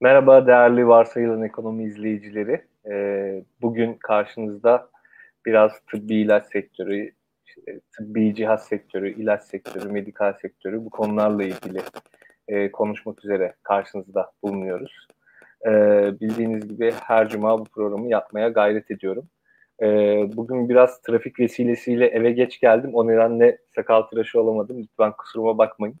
Merhaba değerli varsayılan ekonomi izleyicileri. Ee, bugün karşınızda biraz tıbbi ilaç sektörü, tıbbi cihaz sektörü, ilaç sektörü, medikal sektörü bu konularla ilgili e, konuşmak üzere karşınızda bulunuyoruz. Ee, bildiğiniz gibi her cuma bu programı yapmaya gayret ediyorum. Ee, bugün biraz trafik vesilesiyle eve geç geldim. O nedenle sakal tıraşı olamadım. Lütfen kusuruma bakmayın.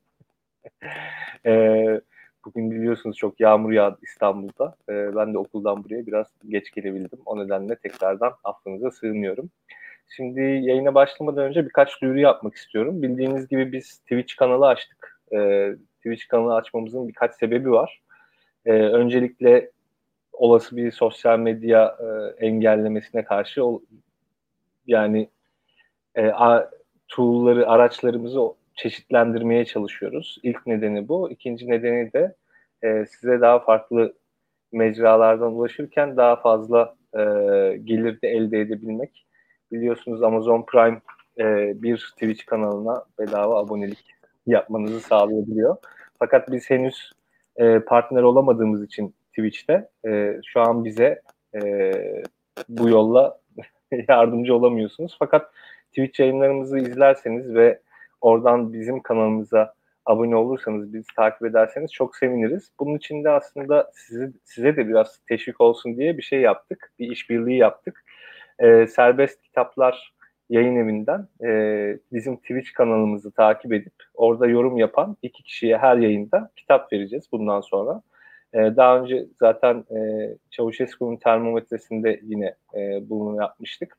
ee, Bugün biliyorsunuz çok yağmur yağdı İstanbul'da. Ee, ben de okuldan buraya biraz geç gelebildim. O nedenle tekrardan affınıza sığınıyorum. Şimdi yayına başlamadan önce birkaç duyuru yapmak istiyorum. Bildiğiniz gibi biz Twitch kanalı açtık. Ee, Twitch kanalı açmamızın birkaç sebebi var. Ee, öncelikle olası bir sosyal medya e, engellemesine karşı yani e, a, tool'ları, araçlarımızı çeşitlendirmeye çalışıyoruz. İlk nedeni bu. İkinci nedeni de e, size daha farklı mecralardan ulaşırken daha fazla e, gelir de elde edebilmek. Biliyorsunuz Amazon Prime e, bir Twitch kanalına bedava abonelik yapmanızı sağlayabiliyor. Fakat biz henüz e, partner olamadığımız için Twitch'te e, şu an bize e, bu yolla yardımcı olamıyorsunuz. Fakat Twitch yayınlarımızı izlerseniz ve oradan bizim kanalımıza abone olursanız, bizi takip ederseniz çok seviniriz. Bunun için de aslında size, size de biraz teşvik olsun diye bir şey yaptık. Bir işbirliği yaptık. Ee, Serbest Kitaplar yayın evinden e, bizim Twitch kanalımızı takip edip orada yorum yapan iki kişiye her yayında kitap vereceğiz bundan sonra. E, daha önce zaten e, Çavuşescu'nun termometresinde yine e, bunu yapmıştık.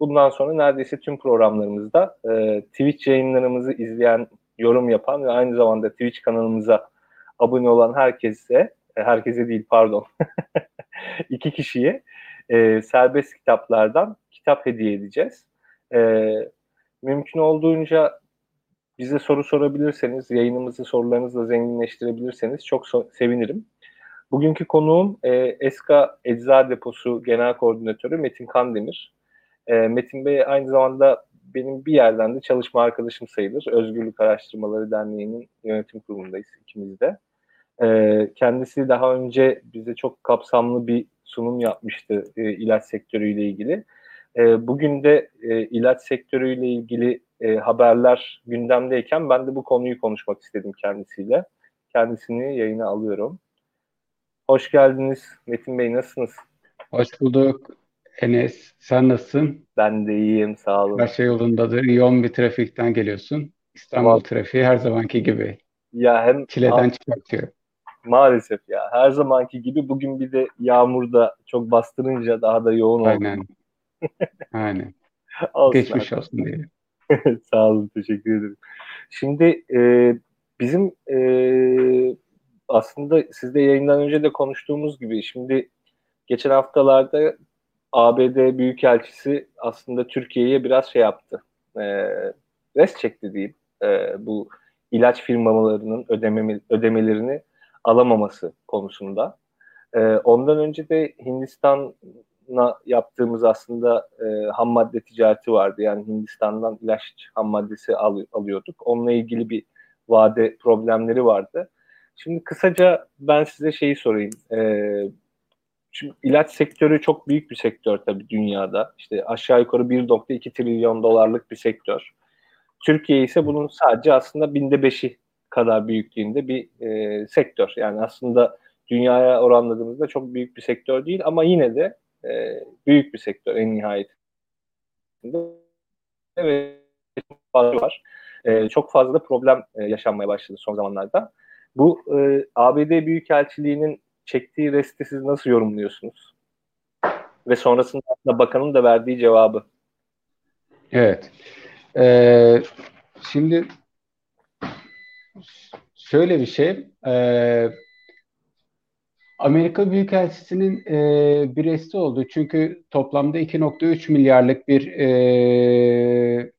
Bundan sonra neredeyse tüm programlarımızda e, Twitch yayınlarımızı izleyen, yorum yapan ve aynı zamanda Twitch kanalımıza abone olan herkese, e, herkese değil pardon, iki kişiye e, serbest kitaplardan kitap hediye edeceğiz. E, mümkün olduğunca bize soru sorabilirseniz, yayınımızı sorularınızla zenginleştirebilirseniz çok so- sevinirim. Bugünkü konuğum e, ESKA Ecza Deposu Genel Koordinatörü Metin Kandemir. E, Metin Bey aynı zamanda benim bir yerden de çalışma arkadaşım sayılır. Özgürlük Araştırmaları Derneği'nin yönetim kurulundayız ikimiz de. E, kendisi daha önce bize çok kapsamlı bir sunum yapmıştı e, ilaç sektörüyle ilgili. E, bugün de e, ilaç sektörüyle ilgili e, haberler gündemdeyken ben de bu konuyu konuşmak istedim kendisiyle. Kendisini yayına alıyorum. Hoş geldiniz Metin Bey, nasılsınız? Hoş bulduk. Enes, sen nasılsın? Ben de iyiyim, sağ olun. Her şey yolundadır. Yoğun bir trafikten geliyorsun. İstanbul Tamam. trafiği her zamanki gibi Ya hem çileden çıkartıyor. maalesef ya her zamanki gibi bugün bir de yağmurda çok bastırınca daha da yoğun oldu. Aynen. Aynen. Olsun Geçmiş artık. olsun diye. Sağ olun, teşekkür ederim. Şimdi e, bizim e, aslında sizde yayından önce de konuştuğumuz gibi şimdi geçen haftalarda ABD Büyükelçisi aslında Türkiye'ye biraz şey yaptı. E, res çekti diyeyim. E, bu ilaç firmalarının ödeme, ödemelerini alamaması konusunda. E, ondan önce de Hindistan'a yaptığımız aslında e, ham madde ticareti vardı. Yani Hindistan'dan ilaç ham maddesi al, alıyorduk. Onunla ilgili bir vade problemleri vardı. Şimdi kısaca ben size şeyi sorayım. E, Şimdi ilaç sektörü çok büyük bir sektör tabii dünyada. İşte aşağı yukarı 1.2 trilyon dolarlık bir sektör. Türkiye ise bunun sadece aslında binde beşi kadar büyüklüğünde bir e, sektör. Yani aslında dünyaya oranladığımızda çok büyük bir sektör değil ama yine de e, büyük bir sektör en nihayetinde. Ve fazla var. E, çok fazla da problem e, yaşanmaya başladı son zamanlarda. Bu e, ABD Büyükelçiliği'nin çektiği resti siz nasıl yorumluyorsunuz? Ve sonrasında bakanın da verdiği cevabı. Evet. Ee, şimdi şöyle bir şey. Ee, Amerika Büyükelçisi'nin e, bir resti oldu. Çünkü toplamda 2.3 milyarlık bir e,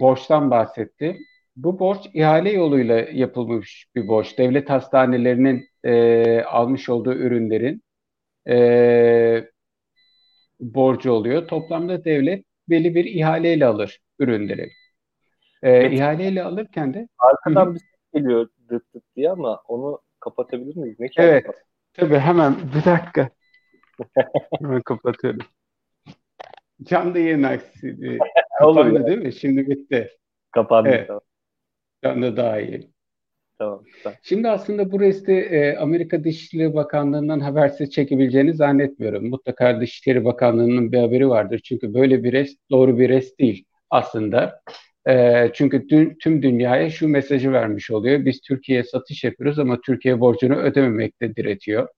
borçtan bahsetti. Bu borç ihale yoluyla yapılmış bir borç. Devlet hastanelerinin e, almış olduğu ürünlerin e, borcu oluyor. Toplamda devlet belli bir ihaleyle alır ürünleri. E, Evet. ihaleyle alırken de Arkadan Hı bir ses geliyor dıt dıt diye ama onu kapatabilir miyiz? Ne evet acaba? Tabii hemen bir dakika. hemen kapatıyorum. Canlı yayın aksi. Kapandı değil mi? Şimdi bitti. Kapandı. Evet. Canlı daha iyi. Tamam, Şimdi aslında bu resti e, Amerika Dışişleri Bakanlığı'ndan habersiz çekebileceğini zannetmiyorum. Mutlaka Dışişleri Bakanlığı'nın bir haberi vardır. Çünkü böyle bir rest doğru bir rest değil aslında. E, çünkü dün, tüm dünyaya şu mesajı vermiş oluyor. Biz Türkiye'ye satış yapıyoruz ama Türkiye borcunu ödememekte diretiyor.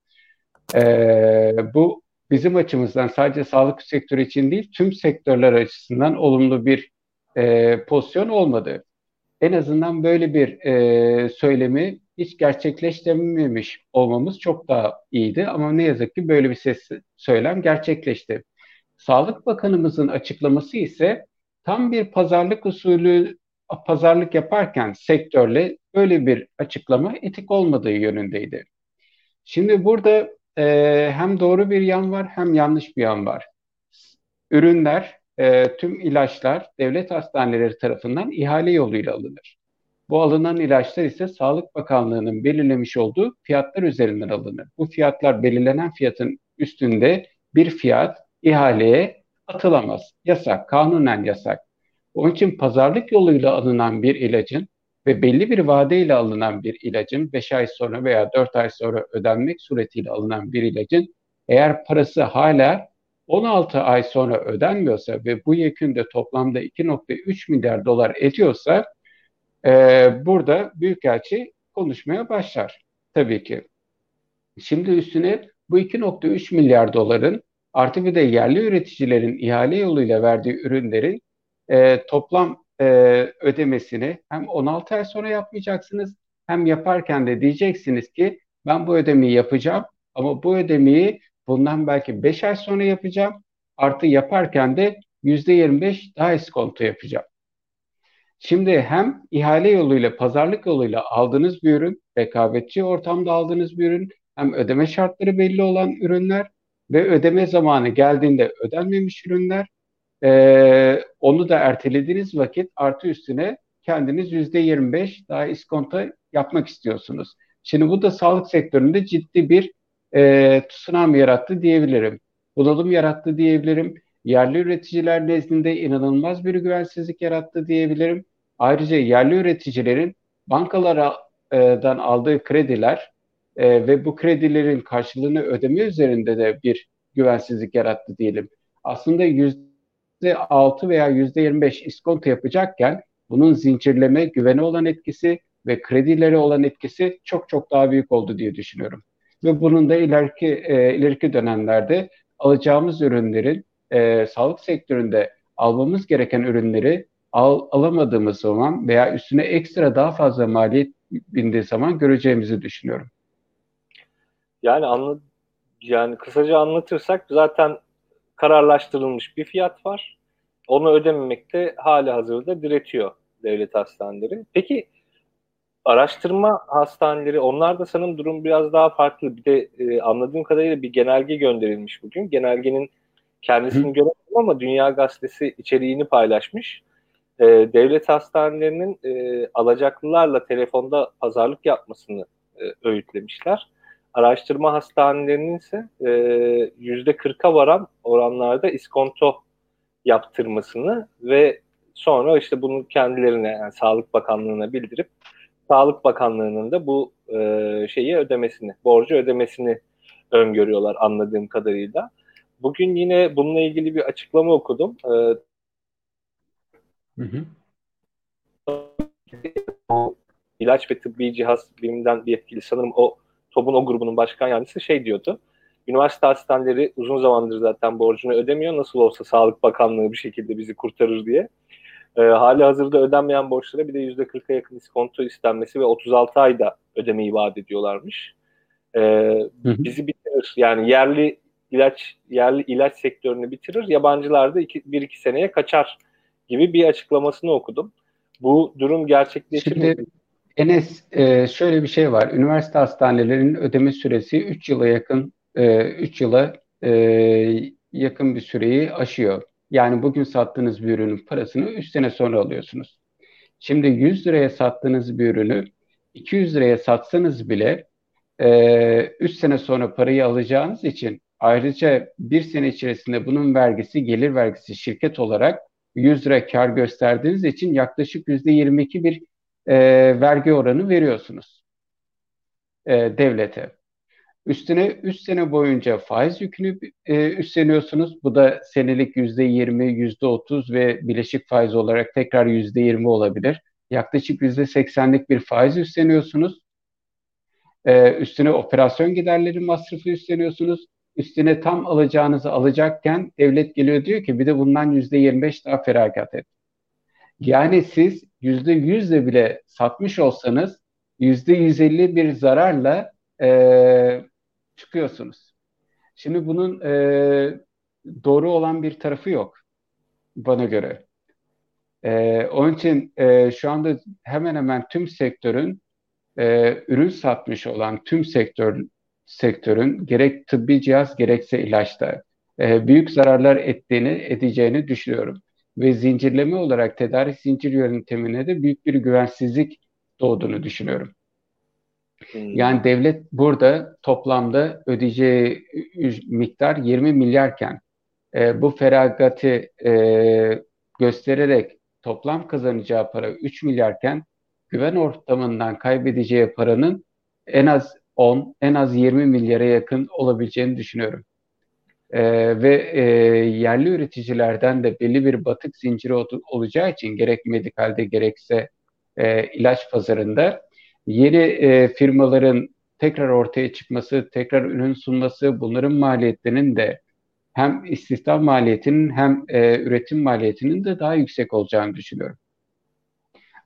E, bu bizim açımızdan sadece sağlık sektörü için değil tüm sektörler açısından olumlu bir e, pozisyon olmadı en azından böyle bir e, söylemi hiç gerçekleştirememiş olmamız çok daha iyiydi. Ama ne yazık ki böyle bir ses söylem gerçekleşti. Sağlık Bakanımızın açıklaması ise tam bir pazarlık usulü pazarlık yaparken sektörle böyle bir açıklama etik olmadığı yönündeydi. Şimdi burada e, hem doğru bir yan var hem yanlış bir yan var. Ürünler e, tüm ilaçlar devlet hastaneleri tarafından ihale yoluyla alınır. Bu alınan ilaçlar ise Sağlık Bakanlığı'nın belirlemiş olduğu fiyatlar üzerinden alınır. Bu fiyatlar belirlenen fiyatın üstünde bir fiyat ihaleye atılamaz. Yasak, kanunen yasak. Onun için pazarlık yoluyla alınan bir ilacın ve belli bir vadeyle alınan bir ilacın 5 ay sonra veya 4 ay sonra ödenmek suretiyle alınan bir ilacın eğer parası hala 16 ay sonra ödenmiyorsa ve bu yekünde toplamda 2.3 milyar dolar ediyorsa e, burada Büyükelçi konuşmaya başlar tabii ki. Şimdi üstüne bu 2.3 milyar doların artı bir de yerli üreticilerin ihale yoluyla verdiği ürünlerin e, toplam e, ödemesini hem 16 ay sonra yapmayacaksınız hem yaparken de diyeceksiniz ki ben bu ödemeyi yapacağım ama bu ödemeyi Bundan belki 5 ay sonra yapacağım. Artı yaparken de %25 daha iskonto yapacağım. Şimdi hem ihale yoluyla, pazarlık yoluyla aldığınız bir ürün, rekabetçi ortamda aldığınız bir ürün, hem ödeme şartları belli olan ürünler ve ödeme zamanı geldiğinde ödenmemiş ürünler, ee, onu da ertelediğiniz vakit artı üstüne kendiniz %25 daha iskonto yapmak istiyorsunuz. Şimdi bu da sağlık sektöründe ciddi bir e, tsunami yarattı diyebilirim. Bunalım yarattı diyebilirim. Yerli üreticiler nezdinde inanılmaz bir güvensizlik yarattı diyebilirim. Ayrıca yerli üreticilerin bankalardan aldığı krediler e, ve bu kredilerin karşılığını ödeme üzerinde de bir güvensizlik yarattı diyelim. Aslında yüzde altı veya yüzde yirmi beş iskonto yapacakken bunun zincirleme, güvene olan etkisi ve kredileri olan etkisi çok çok daha büyük oldu diye düşünüyorum ve bunun da ileriki e, ileriki dönemlerde alacağımız ürünlerin e, sağlık sektöründe almamız gereken ürünleri al, alamadığımız zaman veya üstüne ekstra daha fazla maliyet bindiği zaman göreceğimizi düşünüyorum. Yani anla, yani kısaca anlatırsak zaten kararlaştırılmış bir fiyat var. Onu ödememekte hali hazırda diretiyor devlet hastaneleri. Peki araştırma hastaneleri onlar da sanırım durum biraz daha farklı. Bir de e, anladığım kadarıyla bir genelge gönderilmiş bugün. Genelgenin kendisini Hı. göremedim ama Dünya Gazetesi içeriğini paylaşmış. E, devlet hastanelerinin e, alacaklılarla telefonda pazarlık yapmasını e, öğütlemişler. Araştırma hastanelerinin ise e, yüzde kırka varan oranlarda iskonto yaptırmasını ve sonra işte bunu kendilerine yani Sağlık Bakanlığı'na bildirip Sağlık Bakanlığı'nın da bu e, şeyi ödemesini, borcu ödemesini öngörüyorlar anladığım kadarıyla. Bugün yine bununla ilgili bir açıklama okudum. E, hı hı. İlaç ve tıbbi cihaz biliminden bir yetkili sanırım o TOB'un o grubunun başkan yardımcısı şey diyordu. Üniversite hastaneleri uzun zamandır zaten borcunu ödemiyor. Nasıl olsa Sağlık Bakanlığı bir şekilde bizi kurtarır diye. E, hali hazırda ödenmeyen borçlara bir de %40'a yakın iskonto istenmesi ve 36 ayda ödemeyi vaat ediyorlarmış. E, bizi bitirir. Yani yerli ilaç yerli ilaç sektörünü bitirir. Yabancılar da 1-2 seneye kaçar gibi bir açıklamasını okudum. Bu durum gerçekleşir Şimdi, mi? Enes e, şöyle bir şey var. Üniversite hastanelerinin ödeme süresi 3 yıla yakın e, 3 yıla e, yakın bir süreyi aşıyor. Yani bugün sattığınız bir ürünün parasını 3 sene sonra alıyorsunuz. Şimdi 100 liraya sattığınız bir ürünü 200 liraya satsanız bile e, sene sonra parayı alacağınız için ayrıca bir sene içerisinde bunun vergisi, gelir vergisi şirket olarak 100 lira kar gösterdiğiniz için yaklaşık %22 bir e, vergi oranı veriyorsunuz e, devlete. Üstüne 3 sene boyunca faiz yükünü e, üstleniyorsunuz. Bu da senelik %20, %30 ve bileşik faiz olarak tekrar %20 olabilir. Yaklaşık %80'lik bir faiz üstleniyorsunuz. E, üstüne operasyon giderleri masrafı üstleniyorsunuz. Üstüne tam alacağınızı alacakken devlet geliyor diyor ki bir de bundan %25 daha feragat et. Yani siz %100'le bile satmış olsanız %150 bir zararla e, çıkıyorsunuz. Şimdi bunun e, doğru olan bir tarafı yok bana göre. E, onun için e, şu anda hemen hemen tüm sektörün e, ürün satmış olan tüm sektör sektörün gerek tıbbi cihaz gerekse ilaçta e, büyük zararlar ettiğini edeceğini düşünüyorum. Ve zincirleme olarak tedarik zincir yöntemine de büyük bir güvensizlik doğduğunu düşünüyorum. Hmm. Yani devlet burada toplamda ödeyeceği miktar 20 milyarken e, bu feragatı e, göstererek toplam kazanacağı para 3 milyarken güven ortamından kaybedeceği paranın en az 10, en az 20 milyara yakın olabileceğini düşünüyorum. E, ve e, yerli üreticilerden de belli bir batık zinciri ol, olacağı için gerek medikalde gerekse e, ilaç pazarında yeni e, firmaların tekrar ortaya çıkması, tekrar ürün sunması, bunların maliyetlerinin de hem istihdam maliyetinin hem e, üretim maliyetinin de daha yüksek olacağını düşünüyorum.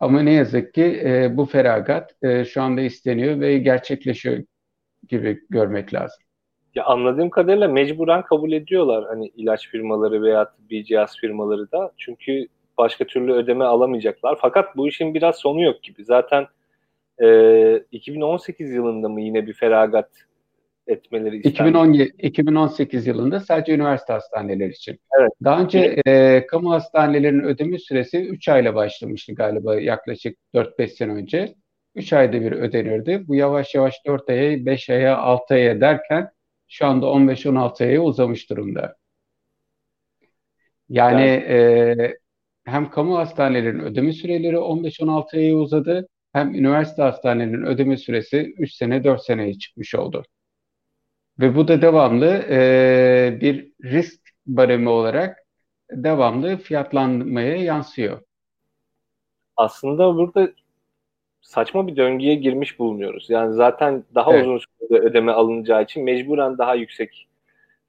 Ama ne yazık ki e, bu feragat e, şu anda isteniyor ve gerçekleşiyor gibi görmek lazım. Ya anladığım kadarıyla mecburen kabul ediyorlar hani ilaç firmaları veya bir cihaz firmaları da. Çünkü başka türlü ödeme alamayacaklar. Fakat bu işin biraz sonu yok gibi. Zaten e, 2018 yılında mı yine bir feragat etmeleri istendi? 2017, 2018 yılında sadece üniversite hastaneleri için. Evet. Daha önce e, kamu hastanelerinin ödeme süresi 3 ayla başlamıştı galiba yaklaşık 4-5 sene önce. 3 ayda bir ödenirdi. Bu yavaş yavaş 4 aya, 5 aya, 6 aya derken şu anda 15-16 aya uzamış durumda. Yani, yani e, hem kamu hastanelerinin ödeme süreleri 15-16 aya uzadı hem üniversite hastanelerinin ödeme süresi 3 sene 4 seneye çıkmış oldu. Ve bu da devamlı e, bir risk baremi olarak devamlı fiyatlanmaya yansıyor. Aslında burada saçma bir döngüye girmiş bulunuyoruz. Yani zaten daha evet. uzun sürede ödeme alınacağı için mecburen daha yüksek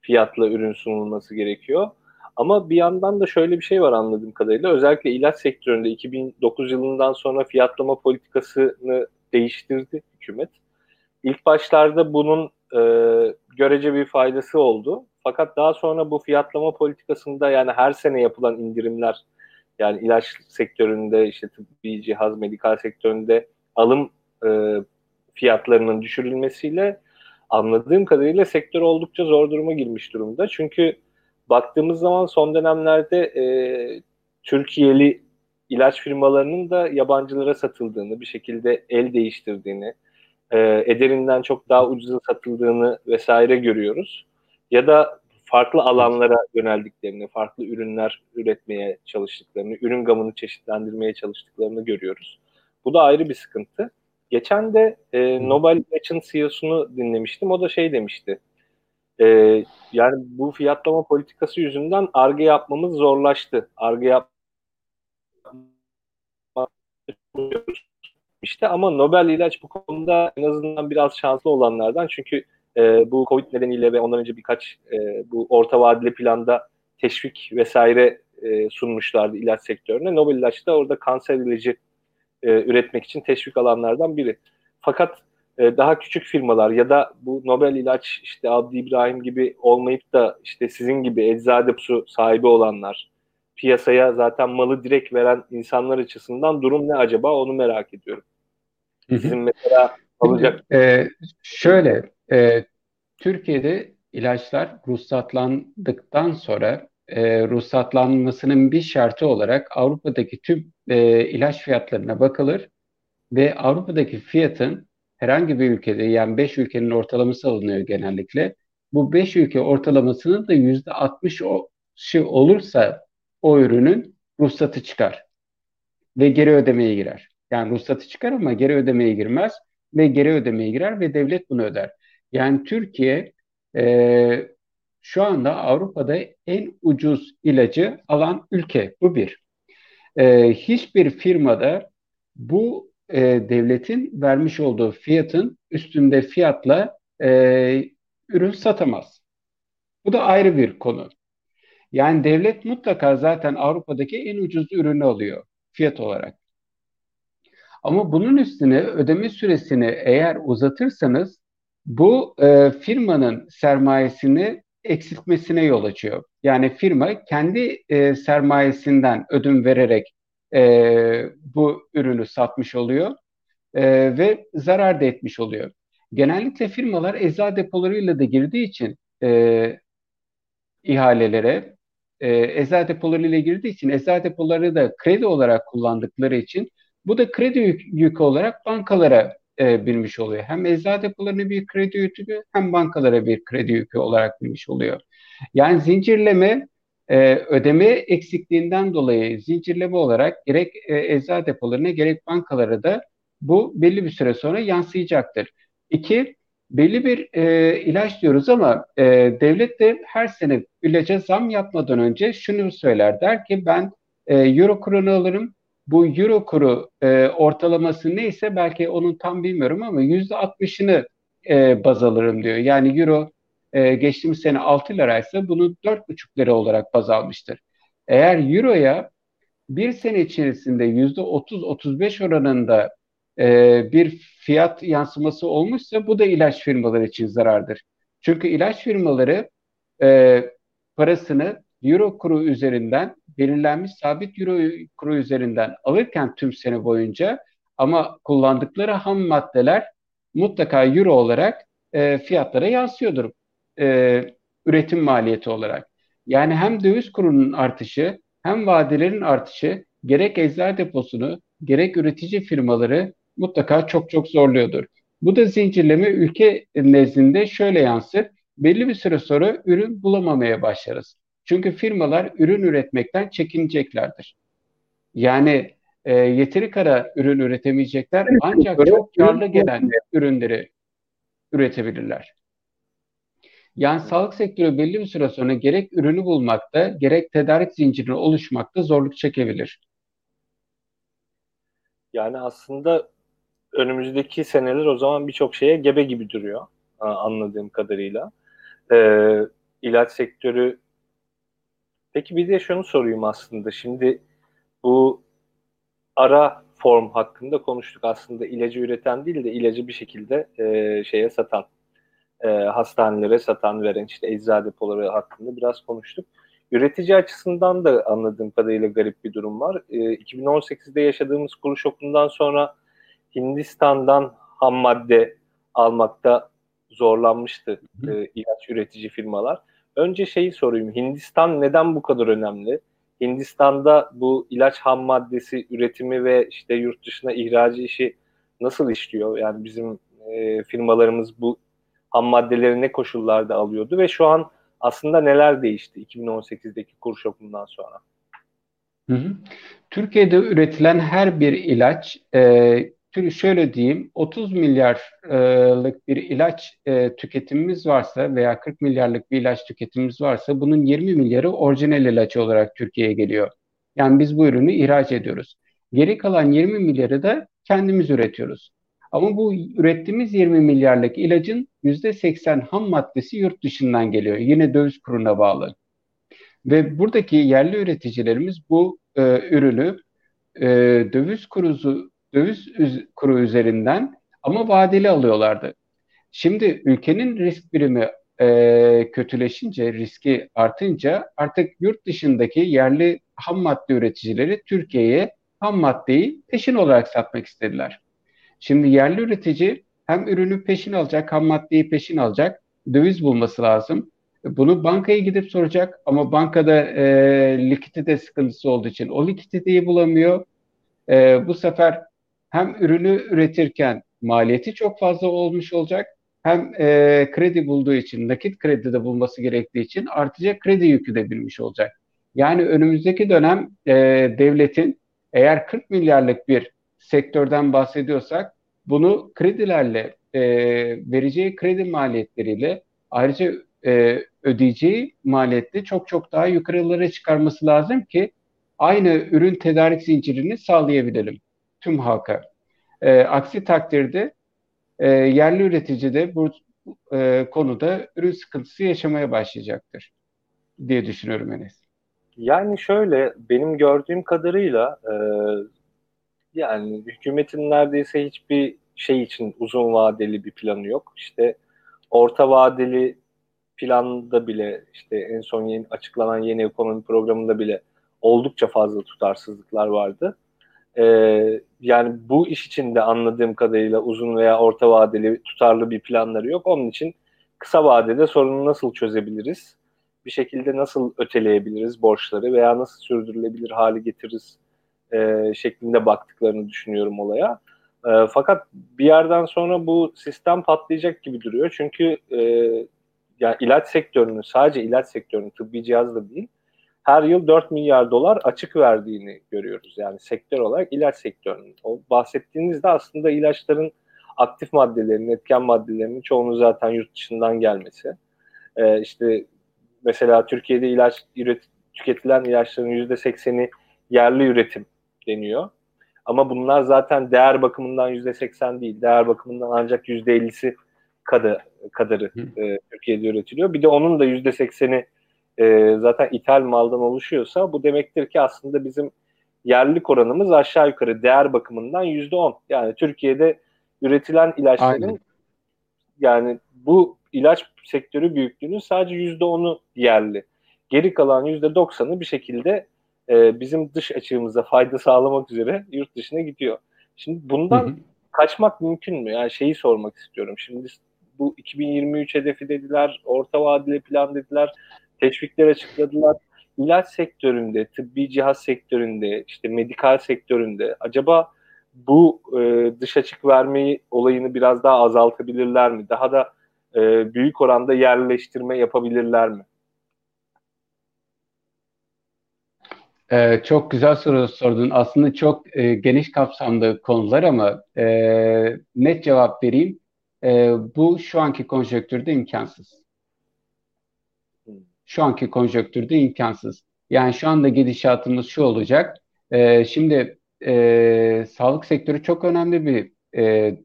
fiyatla ürün sunulması gerekiyor. Ama bir yandan da şöyle bir şey var anladığım kadarıyla. Özellikle ilaç sektöründe 2009 yılından sonra fiyatlama politikasını değiştirdi hükümet. İlk başlarda bunun e, görece bir faydası oldu. Fakat daha sonra bu fiyatlama politikasında yani her sene yapılan indirimler yani ilaç sektöründe işte tıbbi cihaz, medikal sektöründe alım e, fiyatlarının düşürülmesiyle anladığım kadarıyla sektör oldukça zor duruma girmiş durumda. Çünkü baktığımız zaman son dönemlerde e, Türkiye'li ilaç firmalarının da yabancılara satıldığını, bir şekilde el değiştirdiğini, e, ederinden çok daha ucuza satıldığını vesaire görüyoruz. Ya da farklı alanlara yöneldiklerini, farklı ürünler üretmeye çalıştıklarını, ürün gamını çeşitlendirmeye çalıştıklarını görüyoruz. Bu da ayrı bir sıkıntı. Geçen de e, Nobel İlaç'ın CEO'sunu dinlemiştim. O da şey demişti. E, yani bu fiyatlama politikası yüzünden arge yapmamız zorlaştı. Arge yap işte ama Nobel ilaç bu konuda en azından biraz şanslı olanlardan çünkü e, bu Covid nedeniyle ve ondan önce birkaç e, bu orta vadeli planda teşvik vesaire e, sunmuşlardı ilaç sektörüne. Nobel ilaç da orada kanser ilacı e, üretmek için teşvik alanlardan biri. Fakat e, daha küçük firmalar ya da bu Nobel ilaç işte Abdi İbrahim gibi olmayıp da işte sizin gibi eczade su sahibi olanlar piyasaya zaten malı direkt veren insanlar açısından durum ne acaba onu merak ediyorum. Sizin mesela alacak... Ee, şöyle, e, Türkiye'de ilaçlar ruhsatlandıktan sonra e, ruhsatlanmasının bir şartı olarak Avrupa'daki tüm e, ilaç fiyatlarına bakılır ve Avrupa'daki fiyatın herhangi bir ülkede yani 5 ülkenin ortalaması alınıyor genellikle. Bu 5 ülke ortalamasının da %60'ı olursa o ürünün ruhsatı çıkar ve geri ödemeye girer. Yani ruhsatı çıkar ama geri ödemeye girmez ve geri ödemeye girer ve devlet bunu öder. Yani Türkiye e, şu anda Avrupa'da en ucuz ilacı alan ülke. Bu bir. E, hiçbir firmada bu e, devletin vermiş olduğu fiyatın üstünde fiyatla e, ürün satamaz. Bu da ayrı bir konu. Yani devlet mutlaka zaten Avrupa'daki en ucuz ürünü alıyor fiyat olarak. Ama bunun üstüne ödeme süresini eğer uzatırsanız bu e, firmanın sermayesini eksiltmesine yol açıyor. Yani firma kendi e, sermayesinden ödün vererek e, bu ürünü satmış oluyor e, ve zarar da etmiş oluyor. Genellikle firmalar eczacı depolarıyla da girdiği için e, ihalelere e, eczacı depolarıyla girdiği için eczacı depoları da kredi olarak kullandıkları için bu da kredi yük, yükü olarak bankalara e, binmiş oluyor. Hem eczacı depolarına bir kredi yükü hem bankalara bir kredi yükü olarak binmiş oluyor. Yani zincirleme e, ödeme eksikliğinden dolayı zincirleme olarak gerek e, eczacı depolarına gerek bankalara da bu belli bir süre sonra yansıyacaktır. İki, belli bir e, ilaç diyoruz ama e, devlet de her sene ilaca zam yapmadan önce şunu söyler. Der ki ben e, euro kurunu alırım. Bu euro kuru e, ortalaması neyse belki onun tam bilmiyorum ama yüzde altmışını e, baz alırım diyor. Yani euro e, geçtiğimiz sene 6 liraysa bunu 4,5 lira olarak baz almıştır. Eğer euroya bir sene içerisinde yüzde 30-35 oranında e, bir fiyat yansıması olmuşsa bu da ilaç firmaları için zarardır. Çünkü ilaç firmaları e, parasını euro kuru üzerinden belirlenmiş sabit euro kuru üzerinden alırken tüm sene boyunca ama kullandıkları ham maddeler mutlaka euro olarak e, fiyatlara yansıyordur e, üretim maliyeti olarak. Yani hem döviz kurunun artışı hem vadelerin artışı gerek eczacı deposunu gerek üretici firmaları mutlaka çok çok zorluyordur. Bu da zincirleme ülke nezdinde şöyle yansır. Belli bir süre sonra ürün bulamamaya başlarız. Çünkü firmalar ürün üretmekten çekineceklerdir. Yani e, yeteri kara ürün üretemeyecekler ancak çok karlı gelen ürünleri üretebilirler. Yani sağlık sektörü belli bir süre sonra gerek ürünü bulmakta gerek tedarik zincirini oluşmakta zorluk çekebilir. Yani aslında önümüzdeki seneler o zaman birçok şeye gebe gibi duruyor anladığım kadarıyla. Ee, ilaç sektörü Peki bir de şunu sorayım aslında. Şimdi bu ara form hakkında konuştuk. Aslında ilacı üreten değil de ilacı bir şekilde e, şeye satan, e, hastanelere satan, veren işte eczacı depoları hakkında biraz konuştuk. Üretici açısından da anladığım kadarıyla garip bir durum var. E, 2018'de yaşadığımız kuru şokundan sonra Hindistan'dan ham madde almakta zorlanmıştı e, ilaç üretici firmalar. Önce şeyi sorayım. Hindistan neden bu kadar önemli? Hindistan'da bu ilaç ham maddesi üretimi ve işte yurt dışına ihracı işi nasıl işliyor? Yani bizim e, firmalarımız bu ham maddeleri ne koşullarda alıyordu ve şu an aslında neler değişti 2018'deki kur şokundan sonra? Hı hı. Türkiye'de üretilen her bir ilaç e, şöyle diyeyim 30 milyarlık bir ilaç e, tüketimimiz varsa veya 40 milyarlık bir ilaç tüketimimiz varsa bunun 20 milyarı orijinal ilaç olarak Türkiye'ye geliyor. Yani biz bu ürünü ihraç ediyoruz. Geri kalan 20 milyarı da kendimiz üretiyoruz. Ama bu ürettiğimiz 20 milyarlık ilacın %80 ham maddesi yurt dışından geliyor. Yine döviz kuruna bağlı. Ve buradaki yerli üreticilerimiz bu e, ürünü e, döviz kuruzu döviz kuru üzerinden ama vadeli alıyorlardı. Şimdi ülkenin risk birimi e, kötüleşince, riski artınca artık yurt dışındaki yerli ham madde üreticileri Türkiye'ye ham maddeyi peşin olarak satmak istediler. Şimdi yerli üretici hem ürünü peşin alacak, ham maddeyi peşin alacak, döviz bulması lazım. Bunu bankaya gidip soracak ama bankada e, likidite sıkıntısı olduğu için o likiditeyi bulamıyor. E, bu sefer hem ürünü üretirken maliyeti çok fazla olmuş olacak. Hem e, kredi bulduğu için, nakit kredi de bulması gerektiği için artacak kredi yükü de bilmiş olacak. Yani önümüzdeki dönem e, devletin eğer 40 milyarlık bir sektörden bahsediyorsak bunu kredilerle, e, vereceği kredi maliyetleriyle ayrıca e, ödeyeceği maliyette çok çok daha yukarılara çıkarması lazım ki aynı ürün tedarik zincirini sağlayabilelim tüm halka. E, aksi takdirde e, yerli üretici de bu e, konuda ürün sıkıntısı yaşamaya başlayacaktır diye düşünüyorum Enes. Yani şöyle benim gördüğüm kadarıyla e, yani hükümetin neredeyse hiçbir şey için uzun vadeli bir planı yok. İşte orta vadeli planda bile işte en son yeni açıklanan yeni ekonomi programında bile oldukça fazla tutarsızlıklar vardı. Ee, yani bu iş için de anladığım kadarıyla uzun veya orta vadeli tutarlı bir planları yok. Onun için kısa vadede sorunu nasıl çözebiliriz? Bir şekilde nasıl öteleyebiliriz borçları veya nasıl sürdürülebilir hale getiririz e, şeklinde baktıklarını düşünüyorum olaya. E, fakat bir yerden sonra bu sistem patlayacak gibi duruyor. Çünkü e, yani ilaç sektörünün sadece ilaç sektörünün tıbbi cihaz da değil her yıl 4 milyar dolar açık verdiğini görüyoruz. Yani sektör olarak ilaç sektörünün. O bahsettiğinizde aslında ilaçların aktif maddelerinin, etken maddelerinin çoğunu zaten yurt dışından gelmesi. Ee, işte mesela Türkiye'de ilaç üret, tüketilen ilaçların %80'i yerli üretim deniyor. Ama bunlar zaten değer bakımından %80 değil. Değer bakımından ancak %50'si kadarı, kadarı e, Türkiye'de üretiliyor. Bir de onun da %80'i e, zaten ithal maldan oluşuyorsa bu demektir ki aslında bizim yerlilik oranımız aşağı yukarı değer bakımından yüzde on. Yani Türkiye'de üretilen ilaçların Aynen. yani bu ilaç sektörü büyüklüğünün sadece yüzde onu yerli. Geri kalan yüzde doksanı bir şekilde e, bizim dış açığımıza fayda sağlamak üzere yurt dışına gidiyor. Şimdi bundan hı hı. kaçmak mümkün mü? Yani şeyi sormak istiyorum. Şimdi bu 2023 hedefi dediler, orta vadeli plan dediler teşvikler açıkladılar. İlaç sektöründe, tıbbi cihaz sektöründe, işte medikal sektöründe acaba bu e, dış açık vermeyi olayını biraz daha azaltabilirler mi? Daha da e, büyük oranda yerleştirme yapabilirler mi? Ee, çok güzel soru sordun. Aslında çok e, geniş kapsamlı konular ama e, net cevap vereyim. E, bu şu anki konjonktürde imkansız şu anki konjonktürde imkansız. Yani şu anda gidişatımız şu olacak. E, şimdi e, sağlık sektörü çok önemli bir e,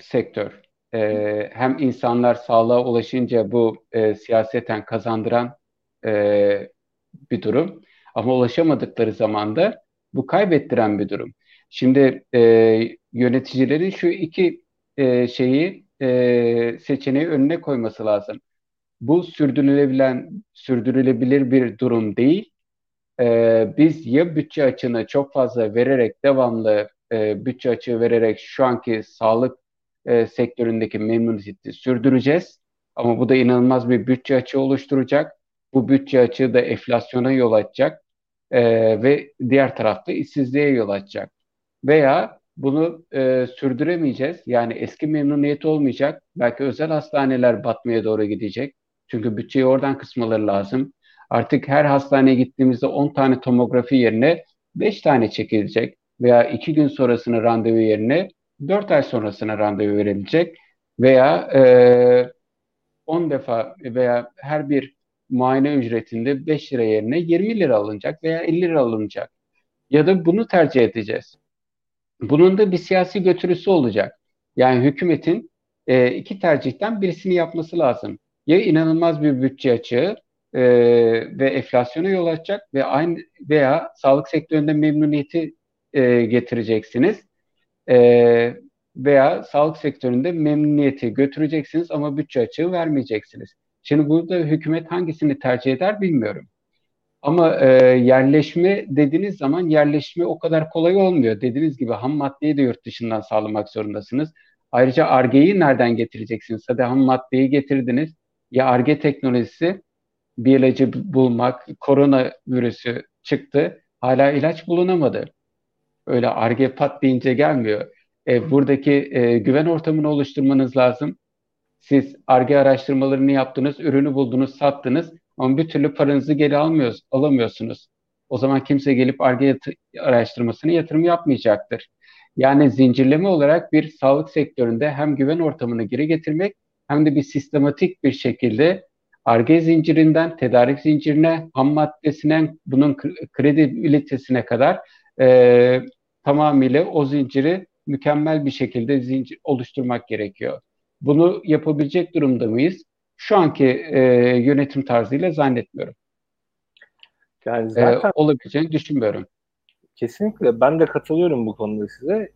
sektör. E, hem insanlar sağlığa ulaşınca bu e, siyaseten kazandıran e, bir durum. Ama ulaşamadıkları zaman da bu kaybettiren bir durum. Şimdi e, yöneticilerin şu iki e, şeyi e, seçeneği önüne koyması lazım bu sürdürülebilen sürdürülebilir bir durum değil. Ee, biz ya bütçe açığını çok fazla vererek devamlı e, bütçe açığı vererek şu anki sağlık e, sektöründeki memnuniyeti sürdüreceğiz. Ama bu da inanılmaz bir bütçe açığı oluşturacak. Bu bütçe açığı da enflasyona yol açacak e, ve diğer tarafta işsizliğe yol açacak. Veya bunu e, sürdüremeyeceğiz. Yani eski memnuniyet olmayacak. Belki özel hastaneler batmaya doğru gidecek. Çünkü bütçeyi oradan kısmaları lazım. Artık her hastaneye gittiğimizde 10 tane tomografi yerine 5 tane çekilecek veya 2 gün sonrasına randevu yerine 4 ay sonrasına randevu verilecek veya e, 10 defa veya her bir muayene ücretinde 5 lira yerine 20 lira alınacak veya 50 lira alınacak. Ya da bunu tercih edeceğiz. Bunun da bir siyasi götürüsü olacak. Yani hükümetin e, iki tercihten birisini yapması lazım ya inanılmaz bir bütçe açığı e, ve enflasyona yol açacak ve aynı veya sağlık sektöründe memnuniyeti e, getireceksiniz e, veya sağlık sektöründe memnuniyeti götüreceksiniz ama bütçe açığı vermeyeceksiniz. Şimdi burada hükümet hangisini tercih eder bilmiyorum. Ama e, yerleşme dediğiniz zaman yerleşme o kadar kolay olmuyor. Dediğiniz gibi ham maddeyi de yurt dışından sağlamak zorundasınız. Ayrıca argeyi nereden getireceksiniz? Hadi ham maddeyi getirdiniz ya ARGE teknolojisi bir ilacı bulmak, korona virüsü çıktı. Hala ilaç bulunamadı. Öyle ARGE pat deyince gelmiyor. E, buradaki e, güven ortamını oluşturmanız lazım. Siz ARGE araştırmalarını yaptınız, ürünü buldunuz, sattınız ama bir türlü paranızı geri almıyoruz, alamıyorsunuz. O zaman kimse gelip ARGE araştırmasını yatırım yapmayacaktır. Yani zincirleme olarak bir sağlık sektöründe hem güven ortamını geri getirmek hem de bir sistematik bir şekilde ARGE zincirinden tedarik zincirine, ham maddesine, bunun kredibilitesine kadar e, tamamıyla o zinciri mükemmel bir şekilde zincir oluşturmak gerekiyor. Bunu yapabilecek durumda mıyız? Şu anki e, yönetim tarzıyla zannetmiyorum. Yani zaten e, olabileceğini düşünmüyorum. Kesinlikle ben de katılıyorum bu konuda size.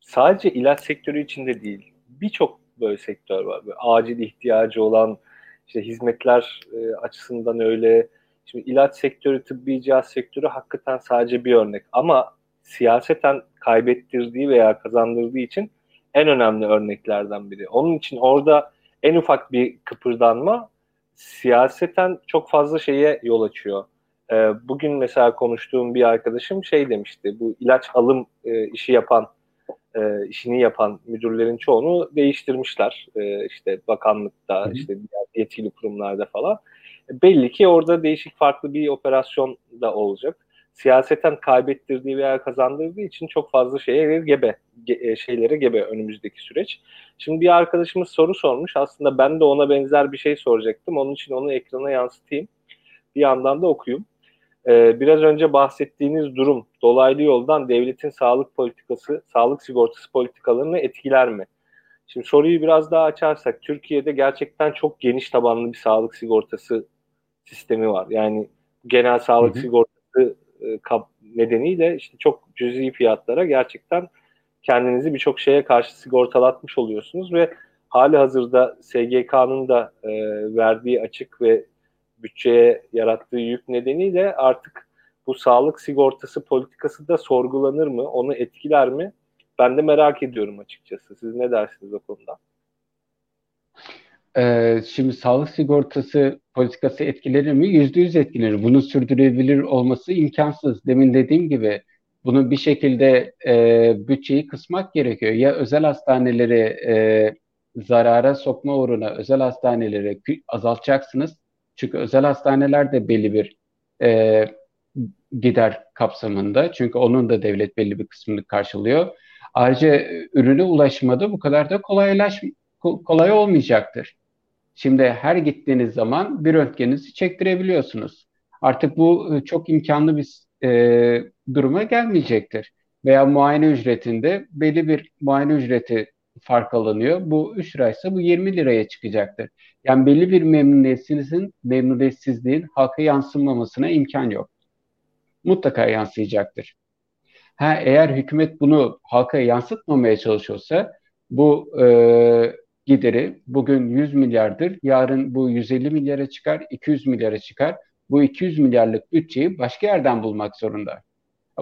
Sadece ilaç sektörü içinde değil. Birçok böyle sektör var. Böyle acil ihtiyacı olan işte hizmetler e, açısından öyle. Şimdi ilaç sektörü, tıbbi cihaz sektörü hakikaten sadece bir örnek. Ama siyaseten kaybettirdiği veya kazandırdığı için en önemli örneklerden biri. Onun için orada en ufak bir kıpırdanma siyaseten çok fazla şeye yol açıyor. E, bugün mesela konuştuğum bir arkadaşım şey demişti, bu ilaç alım e, işi yapan, e, işini yapan müdürlerin çoğunu değiştirmişler. E, işte bakanlıkta, işte yetkili kurumlarda falan. E, belli ki orada değişik farklı bir operasyon da olacak. Siyaseten kaybettirdiği veya kazandırdığı için çok fazla şeye gebe, ge, şeylere gebe önümüzdeki süreç. Şimdi bir arkadaşımız soru sormuş. Aslında ben de ona benzer bir şey soracaktım. Onun için onu ekrana yansıtayım. Bir yandan da okuyayım. Ee, biraz önce bahsettiğiniz durum dolaylı yoldan devletin sağlık politikası, sağlık sigortası politikalarını etkiler mi? Şimdi soruyu biraz daha açarsak Türkiye'de gerçekten çok geniş tabanlı bir sağlık sigortası sistemi var. Yani genel sağlık hı hı. sigortası e, nedeniyle işte çok cüzi fiyatlara gerçekten kendinizi birçok şeye karşı sigortalatmış oluyorsunuz ve hali hazırda SGK'nın da e, verdiği açık ve bütçeye yarattığı yük nedeniyle artık bu sağlık sigortası politikası da sorgulanır mı? Onu etkiler mi? Ben de merak ediyorum açıkçası. Siz ne dersiniz o konuda? Ee, şimdi sağlık sigortası politikası etkilenir mi? Yüzde yüz etkilenir. Bunun sürdürülebilir olması imkansız. Demin dediğim gibi bunu bir şekilde e, bütçeyi kısmak gerekiyor. Ya özel hastaneleri e, zarara sokma uğruna özel hastaneleri azaltacaksınız. Çünkü özel hastaneler de belli bir e, gider kapsamında. Çünkü onun da devlet belli bir kısmını karşılıyor. Ayrıca ürüne ulaşmada bu kadar da kolaylaş kolay olmayacaktır. Şimdi her gittiğiniz zaman bir röntgeninizi çektirebiliyorsunuz. Artık bu çok imkanlı bir e, duruma gelmeyecektir. Veya muayene ücretinde belli bir muayene ücreti fark alınıyor. Bu 3 liraysa bu 20 liraya çıkacaktır. Yani belli bir memnuniyetsizliğin, memnuniyetsizliğin halka yansımamasına imkan yok. Mutlaka yansıyacaktır. Ha, eğer hükümet bunu halka yansıtmamaya çalışıyorsa bu e, gideri bugün 100 milyardır, yarın bu 150 milyara çıkar, 200 milyara çıkar. Bu 200 milyarlık bütçeyi başka yerden bulmak zorunda.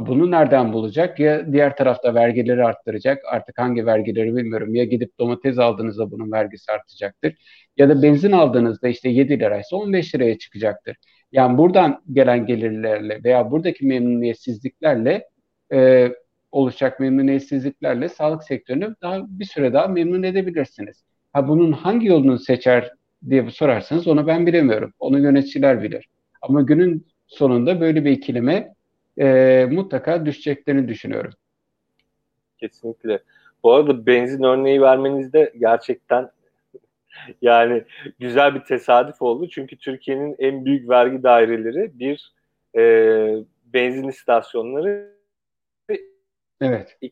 Bunu nereden bulacak? Ya diğer tarafta vergileri arttıracak. Artık hangi vergileri bilmiyorum. Ya gidip domates aldığınızda bunun vergisi artacaktır. Ya da benzin aldığınızda işte 7 liraysa 15 liraya çıkacaktır. Yani buradan gelen gelirlerle veya buradaki memnuniyetsizliklerle e, oluşacak memnuniyetsizliklerle sağlık sektörünü daha bir süre daha memnun edebilirsiniz. Ha bunun hangi yolunu seçer diye sorarsanız onu ben bilemiyorum. Onu yöneticiler bilir. Ama günün sonunda böyle bir ikilime e, mutlaka düşeceklerini düşünüyorum. Kesinlikle. Bu arada benzin örneği vermeniz de gerçekten yani güzel bir tesadüf oldu. Çünkü Türkiye'nin en büyük vergi daireleri bir e, benzin istasyonları Evet.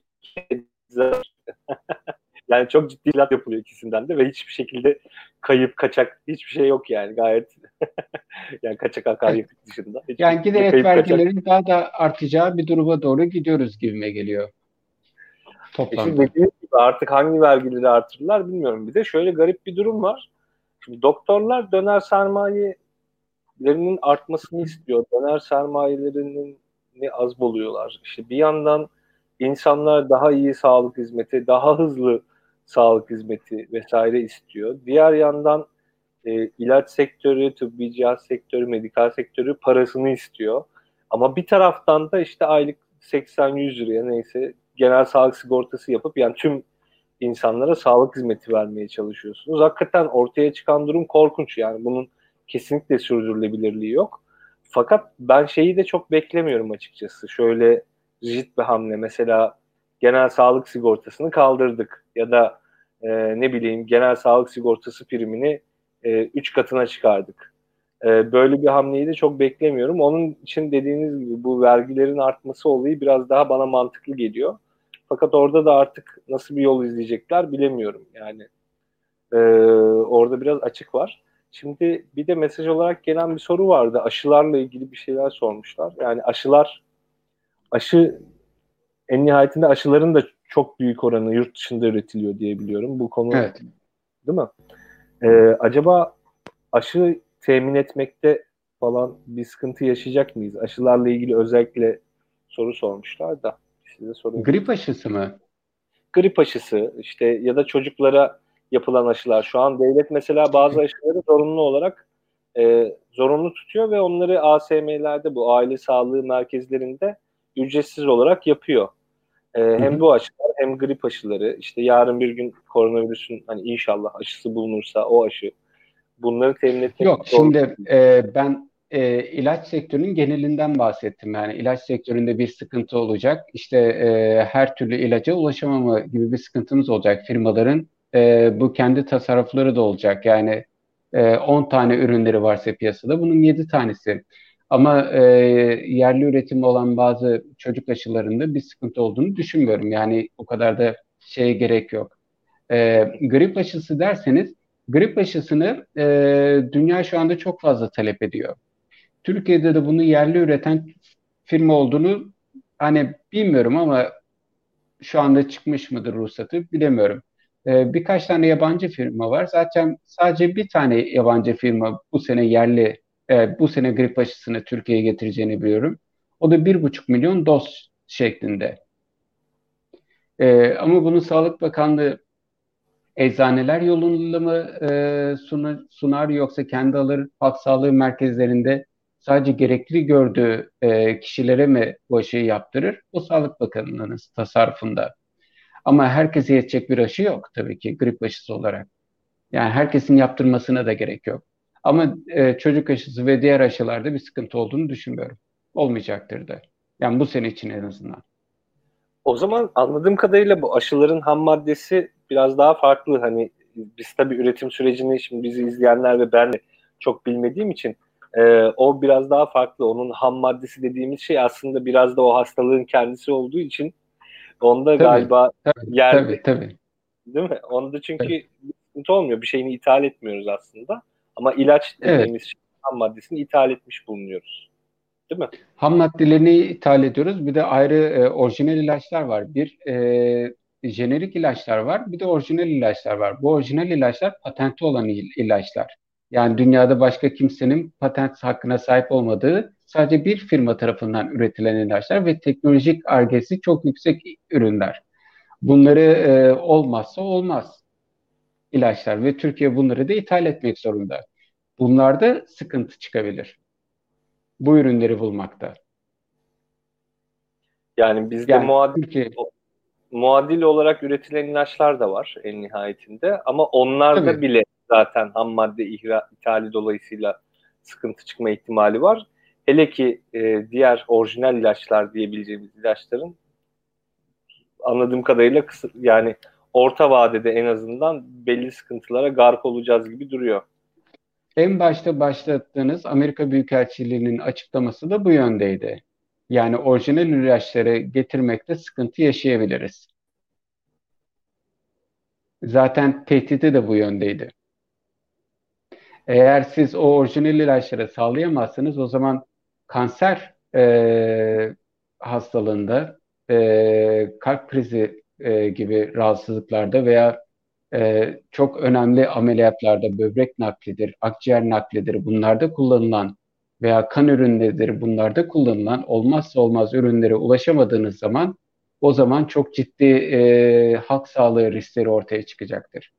yani çok ciddi laf yapılıyor ikisinden de ve hiçbir şekilde kayıp, kaçak hiçbir şey yok yani gayet yani kaçak akaryakıt dışında. Hiç yani giderek vergilerin kaçak... daha da artacağı bir duruma doğru gidiyoruz gibime geliyor. Toplamda. E şimdi gibi artık hangi vergileri artırırlar bilmiyorum. Bir de şöyle garip bir durum var. Şimdi doktorlar döner sermayelerinin artmasını istiyor. Döner sermayelerinin az buluyorlar. İşte bir yandan insanlar daha iyi sağlık hizmeti, daha hızlı sağlık hizmeti vesaire istiyor. Diğer yandan e, ilaç sektörü, tıbbi cihaz sektörü, medikal sektörü parasını istiyor. Ama bir taraftan da işte aylık 80-100 liraya neyse genel sağlık sigortası yapıp yani tüm insanlara sağlık hizmeti vermeye çalışıyorsunuz. Hakikaten ortaya çıkan durum korkunç yani bunun kesinlikle sürdürülebilirliği yok. Fakat ben şeyi de çok beklemiyorum açıkçası. Şöyle rigid bir hamle mesela genel sağlık sigortasını kaldırdık ya da e, ne bileyim genel sağlık sigortası primini 3 e, katına çıkardık. E, böyle bir hamleyi de çok beklemiyorum. Onun için dediğiniz gibi bu vergilerin artması olayı biraz daha bana mantıklı geliyor. Fakat orada da artık nasıl bir yol izleyecekler bilemiyorum. Yani e, orada biraz açık var. Şimdi bir de mesaj olarak gelen bir soru vardı. Aşılarla ilgili bir şeyler sormuşlar. Yani aşılar, aşı en nihayetinde aşıların da çok büyük oranı yurt dışında üretiliyor diye biliyorum. Bu konu evet. değil mi? Ee, acaba aşı temin etmekte falan bir sıkıntı yaşayacak mıyız? Aşılarla ilgili özellikle soru sormuşlar da size sorayım. Grip aşısı mı? Grip aşısı işte ya da çocuklara yapılan aşılar. Şu an devlet mesela bazı aşıları zorunlu olarak e, zorunlu tutuyor ve onları ASM'lerde bu aile sağlığı merkezlerinde ücretsiz olarak yapıyor. E, hem bu aşılar hem grip aşıları işte yarın bir gün koronavirüsün hani inşallah aşısı bulunursa o aşı bunları temin etmek Yok şimdi e, ben e, ilaç sektörünün genelinden bahsettim. Yani ilaç sektöründe bir sıkıntı olacak. İşte e, her türlü ilaca ulaşamama gibi bir sıkıntımız olacak. Firmaların e, bu kendi tasarrufları da olacak. Yani e, 10 tane ürünleri varsa piyasada bunun 7 tanesi. Ama e, yerli üretimi olan bazı çocuk aşılarında bir sıkıntı olduğunu düşünmüyorum. Yani o kadar da şeye gerek yok. E, grip aşısı derseniz grip aşısını e, dünya şu anda çok fazla talep ediyor. Türkiye'de de bunu yerli üreten firma olduğunu hani bilmiyorum ama şu anda çıkmış mıdır ruhsatı bilemiyorum. Ee, birkaç tane yabancı firma var. Zaten sadece bir tane yabancı firma bu sene yerli, e, bu sene grip aşısını Türkiye'ye getireceğini biliyorum. O da bir buçuk milyon doz şeklinde. E, ama bunu Sağlık Bakanlığı eczaneler yolunda mı e, sunar, sunar yoksa kendi alır halk sağlığı merkezlerinde sadece gerekli gördüğü e, kişilere mi bu aşıyı yaptırır? O Sağlık Bakanlığı'nın tasarrufunda. Ama herkese yetecek bir aşı yok tabii ki grip aşısı olarak. Yani herkesin yaptırmasına da gerek yok. Ama e, çocuk aşısı ve diğer aşılarda bir sıkıntı olduğunu düşünmüyorum. Olmayacaktır da. Yani bu sene için en azından. O zaman anladığım kadarıyla bu aşıların ham maddesi biraz daha farklı. Hani biz tabii üretim sürecini şimdi bizi izleyenler ve ben de çok bilmediğim için e, o biraz daha farklı. Onun ham maddesi dediğimiz şey aslında biraz da o hastalığın kendisi olduğu için Onda tabii, galiba tabii, yer tabii, tabii. Değil mi? Onda çünkü tabii. sıkıntı olmuyor. Bir şeyini ithal etmiyoruz aslında. Ama ilaç dediğimiz evet. ham maddesini ithal etmiş bulunuyoruz. Değil mi? Ham maddelerini ithal ediyoruz. Bir de ayrı e, orijinal ilaçlar var. Bir e, jenerik ilaçlar var. Bir de orijinal ilaçlar var. Bu orijinal ilaçlar patenti olan ilaçlar. Yani dünyada başka kimsenin patent hakkına sahip olmadığı sadece bir firma tarafından üretilen ilaçlar ve teknolojik argesi çok yüksek ürünler. Bunları e, olmazsa olmaz ilaçlar ve Türkiye bunları da ithal etmek zorunda. Bunlarda sıkıntı çıkabilir. Bu ürünleri bulmakta. Yani bizde yani, muadil, Türkiye, muadil olarak üretilen ilaçlar da var en nihayetinde ama onlarda tabii. bile zaten ham madde ihra, ithali dolayısıyla sıkıntı çıkma ihtimali var. Hele ki e, diğer orijinal ilaçlar diyebileceğimiz ilaçların anladığım kadarıyla kısa, yani orta vadede en azından belli sıkıntılara gark olacağız gibi duruyor. En başta başlattığınız Amerika Büyükelçiliği'nin açıklaması da bu yöndeydi. Yani orijinal ilaçları getirmekte sıkıntı yaşayabiliriz. Zaten tehdidi de bu yöndeydi. Eğer siz o orijinal ilaçları sağlayamazsınız o zaman kanser e, hastalığında, e, kalp krizi e, gibi rahatsızlıklarda veya e, çok önemli ameliyatlarda böbrek naklidir, akciğer naklidir bunlarda kullanılan veya kan ürünleridir bunlarda kullanılan olmazsa olmaz ürünlere ulaşamadığınız zaman o zaman çok ciddi e, halk sağlığı riskleri ortaya çıkacaktır.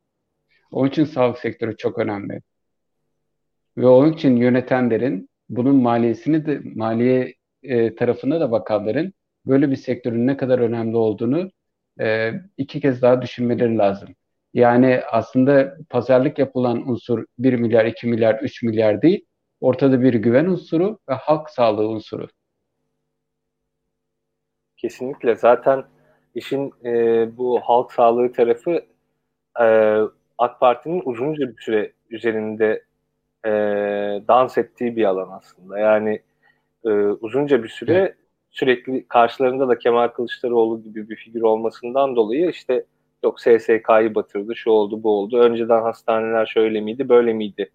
Onun için sağlık sektörü çok önemli. Ve onun için yönetenlerin bunun maliyesini de maliye e, tarafına da bakanların böyle bir sektörün ne kadar önemli olduğunu e, iki kez daha düşünmeleri lazım. Yani aslında pazarlık yapılan unsur 1 milyar, 2 milyar, 3 milyar değil. Ortada bir güven unsuru ve halk sağlığı unsuru. Kesinlikle. Zaten işin e, bu halk sağlığı tarafı e, AK Parti'nin uzunca bir süre üzerinde e, dans ettiği bir alan aslında. Yani e, uzunca bir süre. Sürekli karşılarında da Kemal Kılıçdaroğlu gibi bir figür olmasından dolayı işte yok SSK'yı batırdı, şu oldu, bu oldu. Önceden hastaneler şöyle miydi, böyle miydi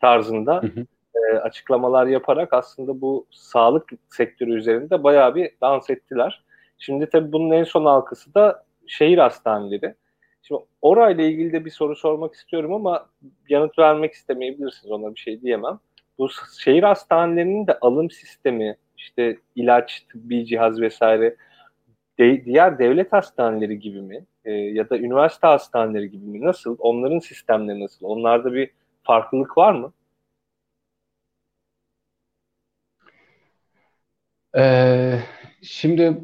tarzında hı hı. E, açıklamalar yaparak aslında bu sağlık sektörü üzerinde bayağı bir dans ettiler. Şimdi tabii bunun en son halkası da şehir hastaneleri. Şimdi orayla ilgili de bir soru sormak istiyorum ama yanıt vermek istemeyebilirsiniz ona bir şey diyemem. Bu şehir hastanelerinin de alım sistemi, işte ilaç, tıbbi cihaz vesaire de, diğer devlet hastaneleri gibi mi? E, ya da üniversite hastaneleri gibi mi? Nasıl? Onların sistemleri nasıl? Onlarda bir farklılık var mı? Ee, şimdi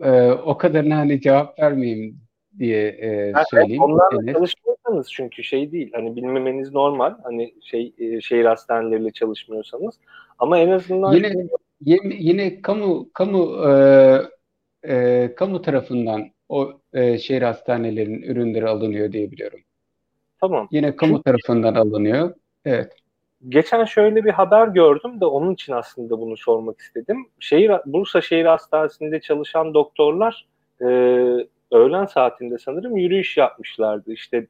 e, o kadarına hani cevap vermeyeyim diye e, söyleyeyim. Onlarla Enes. çalışmıyorsanız çünkü şey değil hani bilmemeniz normal hani şey e, şehir hastaneleriyle çalışmıyorsanız ama en azından yine yine, yine kamu kamu e, e, kamu tarafından o e, şehir hastanelerinin ürünleri alınıyor diye biliyorum. Tamam. Yine kamu çünkü, tarafından alınıyor. Evet. Geçen şöyle bir haber gördüm de onun için aslında bunu sormak istedim. Şehir Bursa Şehir Hastanesi'nde çalışan doktorlar e, öğlen saatinde sanırım yürüyüş yapmışlardı. İşte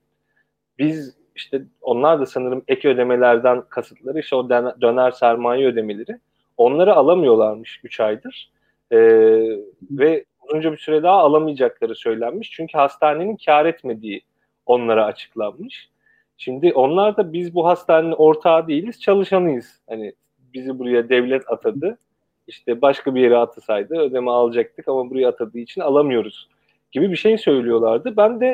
biz işte onlar da sanırım ek ödemelerden kasıtları işte o döner sermaye ödemeleri onları alamıyorlarmış 3 aydır. Ee, ve uzunca bir süre daha alamayacakları söylenmiş. Çünkü hastanenin kar etmediği onlara açıklanmış. Şimdi onlar da biz bu hastanenin ortağı değiliz, çalışanıyız. Hani bizi buraya devlet atadı. İşte başka bir yere atasaydı ödeme alacaktık ama buraya atadığı için alamıyoruz gibi bir şey söylüyorlardı. Ben de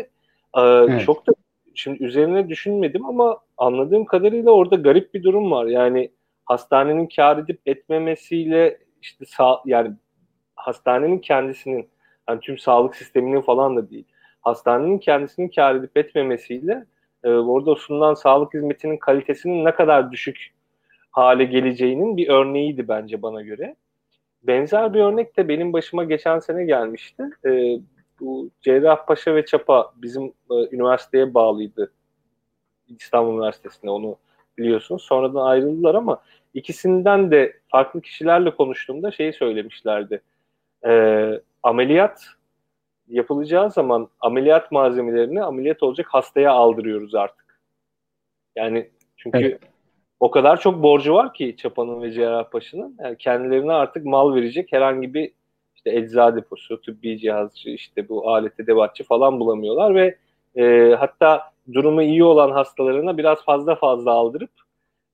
e, evet. çok da şimdi üzerine düşünmedim ama anladığım kadarıyla orada garip bir durum var. Yani hastanenin kar edip etmemesiyle işte sağ, yani hastanenin kendisinin yani tüm sağlık sisteminin falan da değil. Hastanenin kendisinin kar edip etmemesiyle e, orada sunulan sağlık hizmetinin kalitesinin ne kadar düşük hale geleceğinin bir örneğiydi bence bana göre. Benzer bir örnek de benim başıma geçen sene gelmişti. E, bu Cerrahpaşa ve Çapa bizim e, üniversiteye bağlıydı. İstanbul Üniversitesi'nde onu biliyorsunuz. Sonradan ayrıldılar ama ikisinden de farklı kişilerle konuştuğumda şeyi söylemişlerdi. E, ameliyat yapılacağı zaman ameliyat malzemelerini ameliyat olacak hastaya aldırıyoruz artık. Yani çünkü evet. o kadar çok borcu var ki Çapa'nın ve Cerrahpaşa'nın. Yani kendilerine artık mal verecek herhangi bir işte ecza deposu, tıbbi cihazcı, işte bu alet edevatçı falan bulamıyorlar ve e, hatta durumu iyi olan hastalarına biraz fazla fazla aldırıp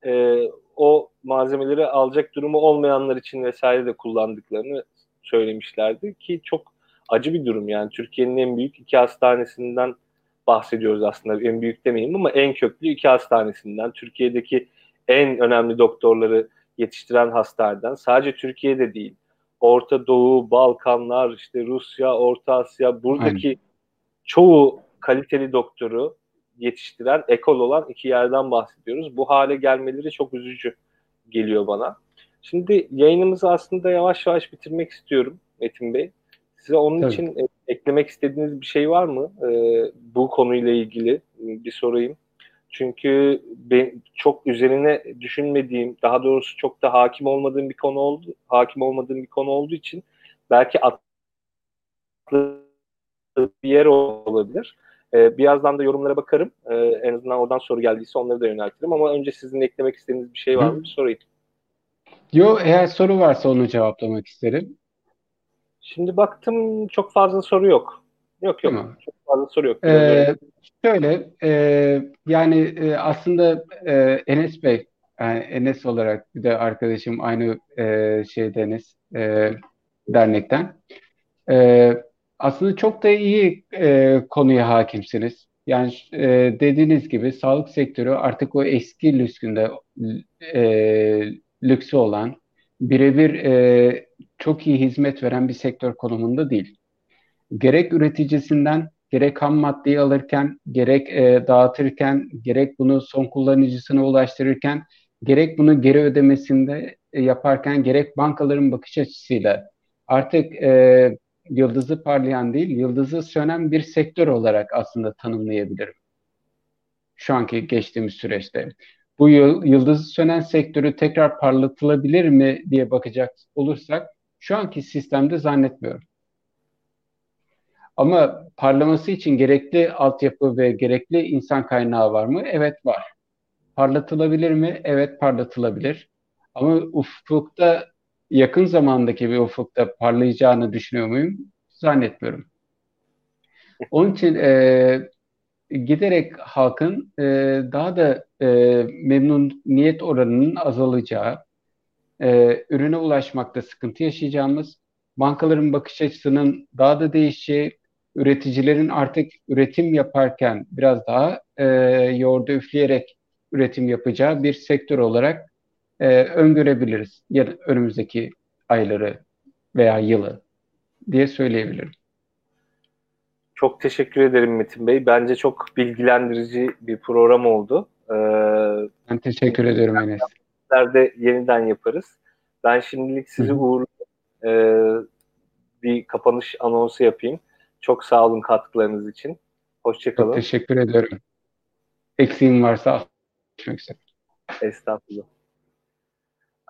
e, o malzemeleri alacak durumu olmayanlar için vesaire de kullandıklarını söylemişlerdi ki çok acı bir durum yani. Türkiye'nin en büyük iki hastanesinden bahsediyoruz aslında. En büyük demeyeyim ama en köklü iki hastanesinden. Türkiye'deki en önemli doktorları yetiştiren hastaneden sadece Türkiye'de değil Orta Doğu, Balkanlar, işte Rusya, Orta Asya buradaki Aynen. çoğu kaliteli doktoru yetiştiren, ekol olan iki yerden bahsediyoruz. Bu hale gelmeleri çok üzücü geliyor bana. Şimdi yayınımızı aslında yavaş yavaş bitirmek istiyorum Metin Bey. Size onun Tabii. için e, eklemek istediğiniz bir şey var mı? Ee, bu konuyla ilgili bir sorayım. Çünkü ben çok üzerine düşünmediğim, daha doğrusu çok da hakim olmadığım bir konu oldu, hakim olmadığım bir konu olduğu için belki atlı bir yer olabilir. Ee, birazdan da yorumlara bakarım. Ee, en azından oradan soru geldiyse onları da yöneltirim. Ama önce sizin eklemek istediğiniz bir şey var mı? Bir sorayım. Yo, eğer soru varsa onu cevaplamak isterim. Şimdi baktım çok fazla soru yok. Yok yok. Tamam. Çok fazla soru yok. Ee, şöyle e, yani e, aslında e, Enes Bey yani Enes olarak bir de arkadaşım aynı e, şeydeniz e, dernekten. E, aslında çok da iyi e, konuya hakimsiniz. Yani e, dediğiniz gibi sağlık sektörü artık o eski lüksünde e, lüksü olan birebir e, çok iyi hizmet veren bir sektör konumunda değil. Gerek üreticisinden, gerek ham maddeyi alırken, gerek e, dağıtırken, gerek bunu son kullanıcısına ulaştırırken, gerek bunu geri ödemesinde e, yaparken, gerek bankaların bakış açısıyla artık e, yıldızı parlayan değil, yıldızı sönen bir sektör olarak aslında tanımlayabilirim. Şu anki geçtiğimiz süreçte. Bu yıldızı sönen sektörü tekrar parlatılabilir mi diye bakacak olursak şu anki sistemde zannetmiyorum. Ama parlaması için gerekli altyapı ve gerekli insan kaynağı var mı? Evet var. Parlatılabilir mi? Evet parlatılabilir. Ama ufukta yakın zamandaki bir ufukta parlayacağını düşünüyor muyum? Zannetmiyorum. Onun için e, giderek halkın e, daha da e, memnuniyet oranının azalacağı, e, ürüne ulaşmakta sıkıntı yaşayacağımız, bankaların bakış açısının daha da değişeceği, üreticilerin artık üretim yaparken biraz daha e, yoğurdu üfleyerek üretim yapacağı bir sektör olarak e, öngörebiliriz ya önümüzdeki ayları veya yılı diye söyleyebilirim. Çok teşekkür ederim Metin Bey. Bence çok bilgilendirici bir program oldu. Ee, ben teşekkür ederim Enes. De yeniden yaparız. Ben şimdilik sizi uğurlayayım. Ee, bir kapanış anonsu yapayım. Çok sağ olun katkılarınız için. Hoşçakalın. Çok teşekkür ederim. Eksiğim varsa görüşmek üzere. Estağfurullah.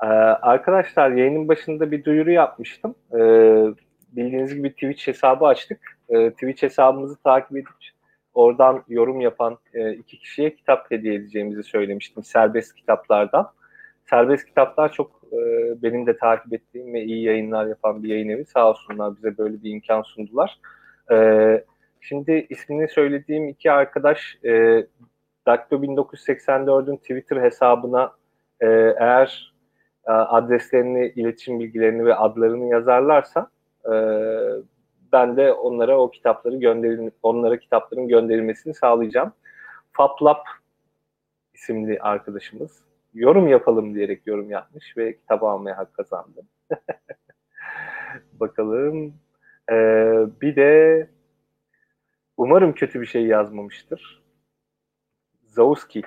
Ee, arkadaşlar yayının başında bir duyuru yapmıştım. Ee, bildiğiniz gibi Twitch hesabı açtık. Ee, Twitch hesabımızı takip edip oradan yorum yapan e, iki kişiye kitap hediye edeceğimizi söylemiştim serbest kitaplardan. Serbest kitaplar çok e, benim de takip ettiğim ve iyi yayınlar yapan bir yayın evi. Sağ olsunlar bize böyle bir imkan sundular. E, şimdi ismini söylediğim iki arkadaş e, Daktilo 1984'ün Twitter hesabına e, eğer e, adreslerini, iletişim bilgilerini ve adlarını yazarlarsa e, ben de onlara o kitapları gönderin, onlara kitapların gönderilmesini sağlayacağım. Faplap isimli arkadaşımız yorum yapalım diyerek yorum yapmış ve kitabı almaya hak kazandı. Bakalım. Ee, bir de umarım kötü bir şey yazmamıştır. Zawski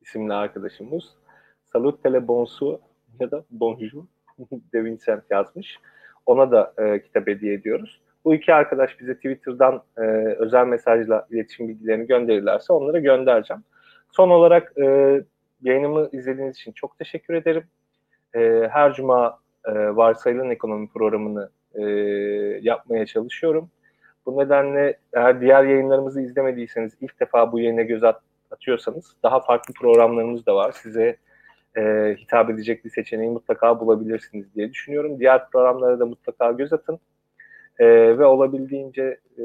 isimli arkadaşımız. Salut tele bonsu ya da bonjour de Vincent yazmış. Ona da e, kitap hediye ediyoruz. Bu iki arkadaş bize Twitter'dan e, özel mesajla iletişim bilgilerini gönderirlerse onlara göndereceğim. Son olarak e, yayınımı izlediğiniz için çok teşekkür ederim. E, her cuma e, varsayılan ekonomi programını e, yapmaya çalışıyorum. Bu nedenle eğer diğer yayınlarımızı izlemediyseniz ilk defa bu yayına göz at, atıyorsanız daha farklı programlarımız da var. Size e, hitap edecek bir seçeneği mutlaka bulabilirsiniz diye düşünüyorum. Diğer programlara da mutlaka göz atın. E, ve olabildiğince e,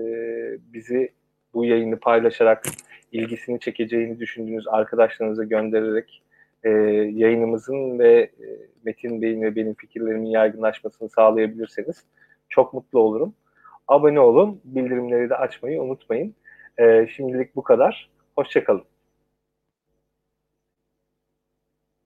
bizi bu yayını paylaşarak ilgisini çekeceğini düşündüğünüz arkadaşlarınıza göndererek e, yayınımızın ve e, Metin Bey'in ve benim fikirlerimin yaygınlaşmasını sağlayabilirseniz çok mutlu olurum. Abone olun, bildirimleri de açmayı unutmayın. E, şimdilik bu kadar. Hoşçakalın.